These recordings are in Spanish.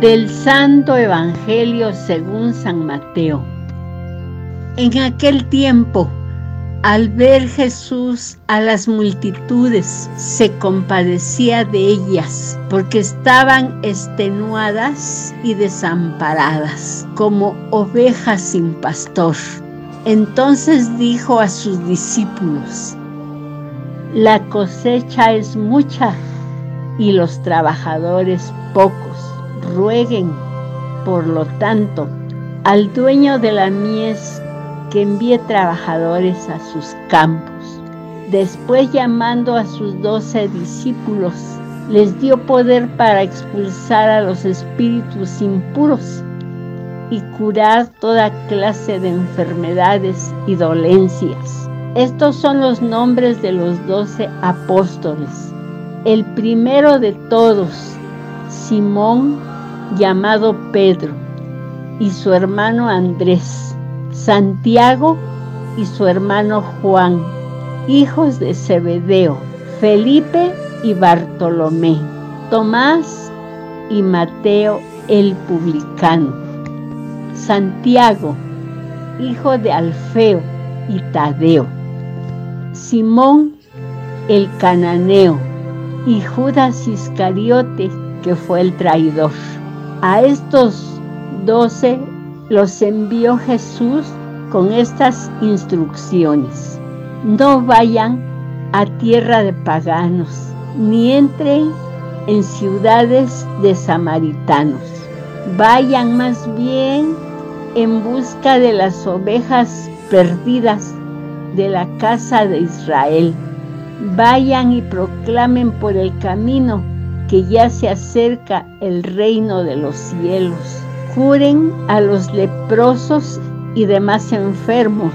Del Santo Evangelio según San Mateo. En aquel tiempo, al ver Jesús a las multitudes, se compadecía de ellas, porque estaban extenuadas y desamparadas, como ovejas sin pastor. Entonces dijo a sus discípulos, la cosecha es mucha y los trabajadores pocos. Rueguen, por lo tanto, al dueño de la mies que envíe trabajadores a sus campos. Después llamando a sus doce discípulos, les dio poder para expulsar a los espíritus impuros y curar toda clase de enfermedades y dolencias. Estos son los nombres de los doce apóstoles. El primero de todos, Simón, llamado Pedro, y su hermano Andrés, Santiago y su hermano Juan, hijos de Zebedeo, Felipe y Bartolomé, Tomás y Mateo el publicano, Santiago, hijo de Alfeo y Tadeo, Simón el cananeo y Judas Iscariote, que fue el traidor. A estos doce los envió Jesús con estas instrucciones. No vayan a tierra de paganos, ni entren en ciudades de samaritanos. Vayan más bien en busca de las ovejas perdidas de la casa de Israel. Vayan y proclamen por el camino que ya se acerca el reino de los cielos. Curen a los leprosos y demás enfermos.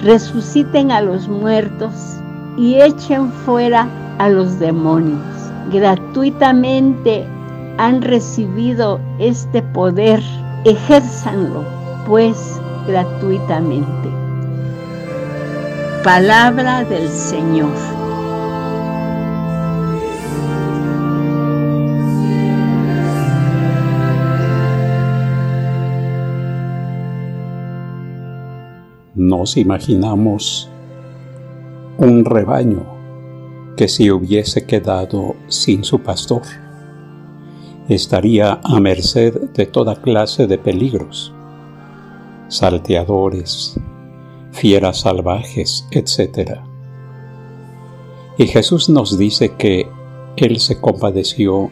Resuciten a los muertos y echen fuera a los demonios. Gratuitamente han recibido este poder. Ejérzanlo, pues, gratuitamente. Palabra del Señor. Nos imaginamos un rebaño que si hubiese quedado sin su pastor, estaría a merced de toda clase de peligros, salteadores, fieras salvajes, etc. Y Jesús nos dice que Él se compadeció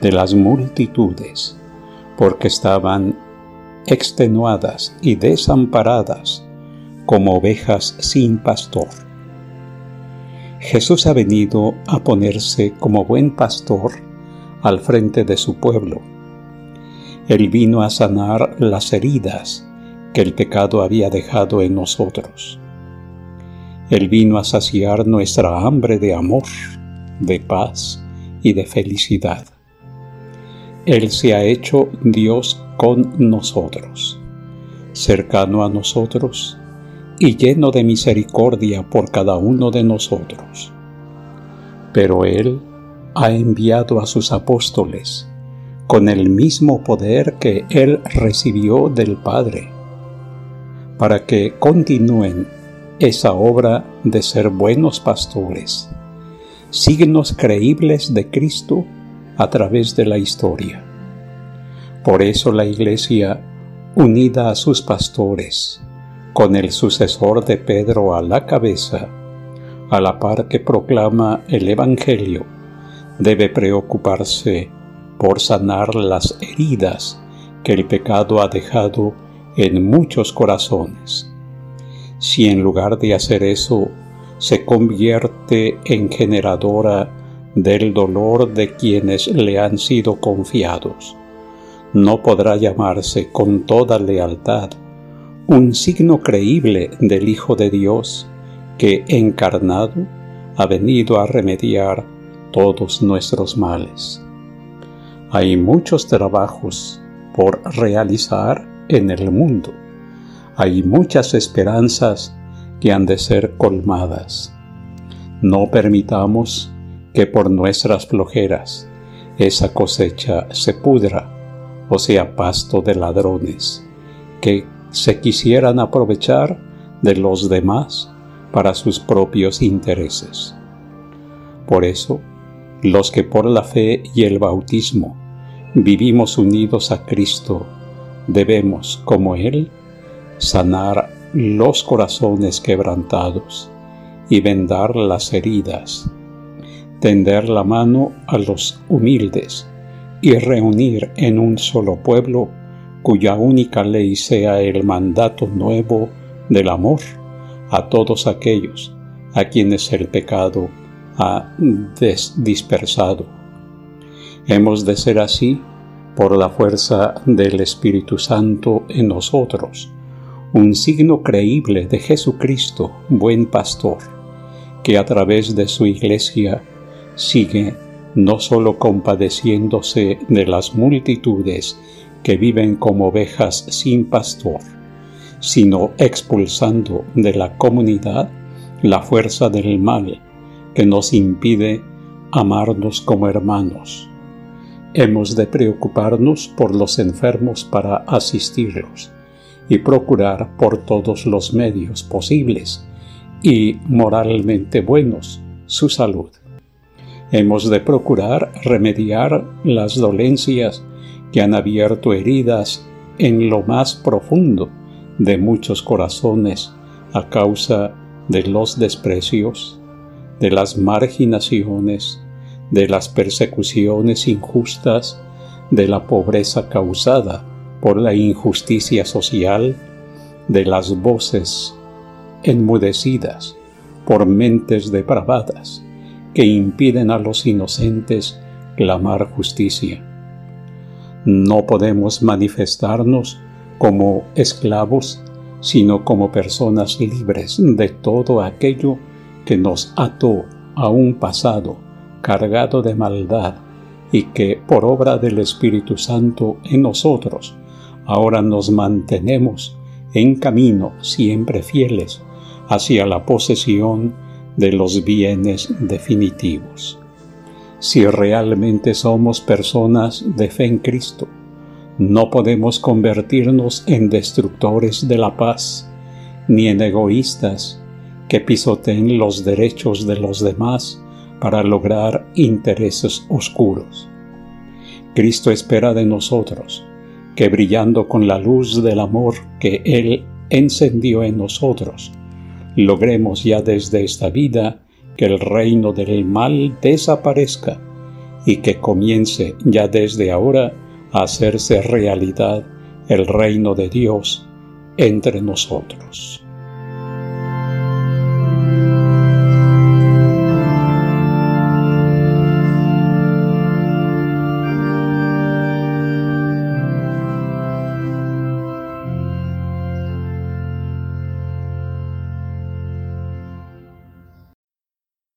de las multitudes porque estaban extenuadas y desamparadas como ovejas sin pastor. Jesús ha venido a ponerse como buen pastor al frente de su pueblo. Él vino a sanar las heridas que el pecado había dejado en nosotros. Él vino a saciar nuestra hambre de amor, de paz y de felicidad. Él se ha hecho Dios con nosotros, cercano a nosotros, y lleno de misericordia por cada uno de nosotros. Pero Él ha enviado a sus apóstoles con el mismo poder que Él recibió del Padre, para que continúen esa obra de ser buenos pastores, signos creíbles de Cristo a través de la historia. Por eso la Iglesia, unida a sus pastores, con el sucesor de Pedro a la cabeza, a la par que proclama el Evangelio, debe preocuparse por sanar las heridas que el pecado ha dejado en muchos corazones. Si en lugar de hacer eso se convierte en generadora del dolor de quienes le han sido confiados, no podrá llamarse con toda lealtad un signo creíble del Hijo de Dios que encarnado ha venido a remediar todos nuestros males. Hay muchos trabajos por realizar en el mundo. Hay muchas esperanzas que han de ser colmadas. No permitamos que por nuestras flojeras esa cosecha se pudra o sea pasto de ladrones, que se quisieran aprovechar de los demás para sus propios intereses. Por eso, los que por la fe y el bautismo vivimos unidos a Cristo, debemos, como Él, sanar los corazones quebrantados y vendar las heridas, tender la mano a los humildes y reunir en un solo pueblo cuya única ley sea el mandato nuevo del amor a todos aquellos a quienes el pecado ha dispersado. Hemos de ser así por la fuerza del Espíritu Santo en nosotros, un signo creíble de Jesucristo, buen pastor, que a través de su iglesia sigue no solo compadeciéndose de las multitudes que viven como ovejas sin pastor, sino expulsando de la comunidad la fuerza del mal que nos impide amarnos como hermanos. Hemos de preocuparnos por los enfermos para asistirlos y procurar por todos los medios posibles y moralmente buenos su salud. Hemos de procurar remediar las dolencias que han abierto heridas en lo más profundo de muchos corazones a causa de los desprecios, de las marginaciones, de las persecuciones injustas, de la pobreza causada por la injusticia social, de las voces enmudecidas por mentes depravadas que impiden a los inocentes clamar justicia. No podemos manifestarnos como esclavos, sino como personas libres de todo aquello que nos ató a un pasado cargado de maldad y que por obra del Espíritu Santo en nosotros ahora nos mantenemos en camino siempre fieles hacia la posesión de los bienes definitivos. Si realmente somos personas de fe en Cristo, no podemos convertirnos en destructores de la paz, ni en egoístas que pisoteen los derechos de los demás para lograr intereses oscuros. Cristo espera de nosotros que brillando con la luz del amor que Él encendió en nosotros, logremos ya desde esta vida que el reino del mal desaparezca y que comience ya desde ahora a hacerse realidad el reino de Dios entre nosotros.